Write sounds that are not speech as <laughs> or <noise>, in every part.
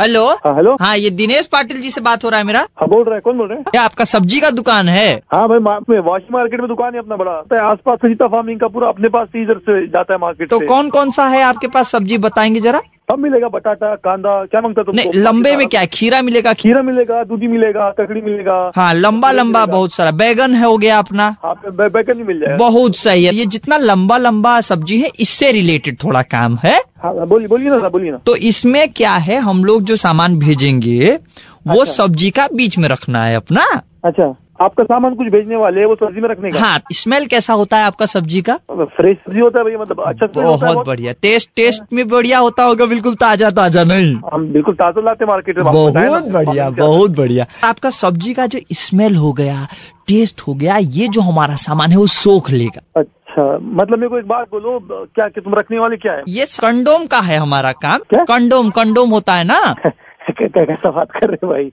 Hello हाँ hello हाँ ये दिनेश पाटिल जी से बात हो रहा है मेरा। हाँ बोल रहे हैं कौन बोल रहे हैं? क्या आपका सब्ज़ी का दुकान है। हाँ भाई मा- में वॉशिंग मार्केट में दुकान है अपना बड़ा। तो आस पास सजीता फ़ार्मिंग का पूरा अपने पास से इधर से जाता है मार्केट तो से। कौन कौन सा है आपके पास? सब्ज़ी बताएँगे जरा। सब मिलेगा बटाटा कांदा क्या माँगता है नहीं तुमको लंबे में क्या है? खीरा मिलेगा खीरा? मिलेगा दूधी मिलेगा ककड़ी मिलेगा। हाँ लंबा लंबा बहुत सारा। बैगन है हो गया अपना। हाँ बे- बैगन भी मिल जाएगा। बहुत सही है। ये जितना लंबा लंबा सब्ज़ी है इससे रिलेटेड थोड़ा काम है हाँ बोलिए बोलिए ना बोलिए ना। तो इसमें क्या है हम लोग जो सामान भेजेंगे वो अच्छा। सब्ज़ी का बीच में रखना है अपना। अच्छा। आपका सामान कुछ भेजने वाले हैं वो सब्ज़ी में रखने का। हाँ स्मेल कैसा होता है आपका सब्ज़ी का? फ्रेश सब्ज़ी होता है भैया मतलब अच्छा है बहुत बढ़िया। टेस्ट टेस्ट में बढ़िया होता होगा बिल्कुल ताज़ा ताज़ा नहीं। हम बिल्कुल ताज़ा लाते मार्केट में। बहुत बढ़िया बहुत बढ़िया। आपका सब्ज़ी का जो स्मेल हो गया टेस्ट हो गया ये जो हमारा सामान है वो सोख लेगा। अच्छा मतलब मेरे को एक बात बोलो क्या कि तुम रखने वाले क्या है? ये कंडोम का है हमारा काम। क्या? कंडोम कंडोम होता है ना। <laughs> कैसा बात कर रहे हो भाई?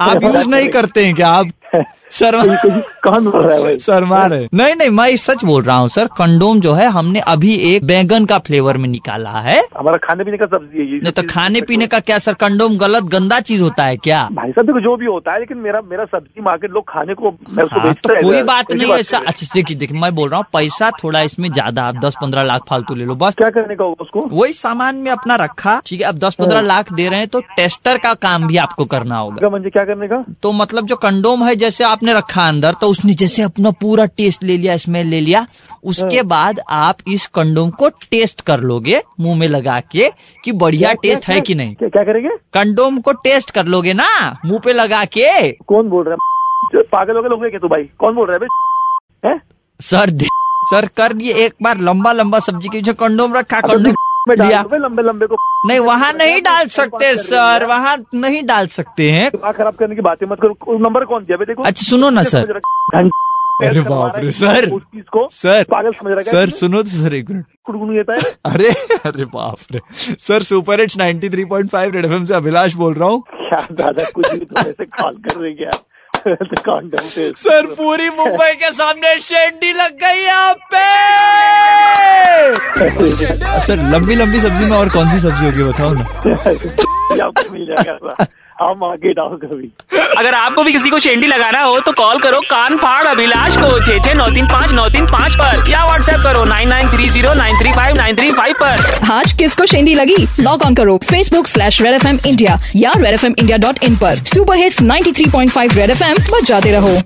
आप <laughs> यूज़ नहीं करते हैं क्या आप? शर्मा कौन बोल रहा है भाई? शर्मा रहे नहीं नहीं मैं सच बोल रहा हूँ सर। कंडोम जो है हमने अभी एक बैगन का फ्लेवर में निकाला है। हमारा खाने पीने का सब्ज़ी है नहीं तो खाने पीने का क्या सर? कंडोम गलत गंदा चीज़ होता है क्या? भाई साहब देखो जो भी होता है लेकिन मेरा मेरा सब्ज़ी मार्केट लोग खाने को हाँ, तो कोई बात नहीं ऐसा है। अच्छा देखिए देखिए मैं बोल रहा हूँ पैसा थोड़ा इसमें ज़्यादा आप दस पंद्रह लाख फालतू ले लो बस। क्या करने का होगा उसको? वही सामान में अपना रखा ठीक है अब दस हाँ। पंद्रह लाख दे रहे हैं तो टेस्टर का काम भी आपको करना होगा। क्या करने का? तो मतलब जो कंडोम है जैसे आपने रखा अंदर तो उसने जैसे अपना पूरा टेस्ट ले लिया स्मेल ले लिया उसके हाँ। बाद आप इस कंडोम को टेस्ट कर लोगे मुँह में लगा के कि बढ़िया टेस्ट है कि नहीं। क्या, क्या करेंगे? कंडोम को टेस्ट कर लोगे ना मुँह पे लगा के। कौन बोल रहा है? पागल हो गए लोग तू भाई? कौन बोल रहा है सर सर कर दिए एक बार लंबा लंबा सब्ज़ी के पीछे कंडोम रखा कंडोम मैं डाल लिया लंबे लंबे को नहीं वहाँ नहीं डाल सकते सर वहाँ नहीं डाल सकते हैं। खराब करने की बातें मत करो। नंबर कौन दिया देखो। अच्छा सुनो ना सर। अरे बाप रे, सर। को सर पागल समझ रहा है सर सुनो तो सर एक मिनट। <laughs> अरे अरे बाप रे। Sir super hits 93.5 red FM से अभिलाष बोल रहा हूँ। क्या दादा कुछ भी तुम ऐसे कॉल कर रहे क्या? तो सर पूरी मुंबई के सामने शेंडी लग गई यहाँ पे। सर लंबी लंबी सब्ज़ी में और कौन सी सब्ज़ी होगी बताओ ना। आपको मिल जाएगा हम आगे डाल कभी अगर आपको भी किसी को शेंडी लगाना हो तो कॉल करो कान फाड़ अभिलाष को छे छे नौ तीन पाँच नौ तीन पाँच पर या व्हाट्सएप करो nine nine three zero nine three five nine three five पर। आज किसको शेंडी लगी? लॉग ऑन करो Facebook slash red F M India या red F M India dot in पर। Super hits 93.5 red F M बजाते रहो।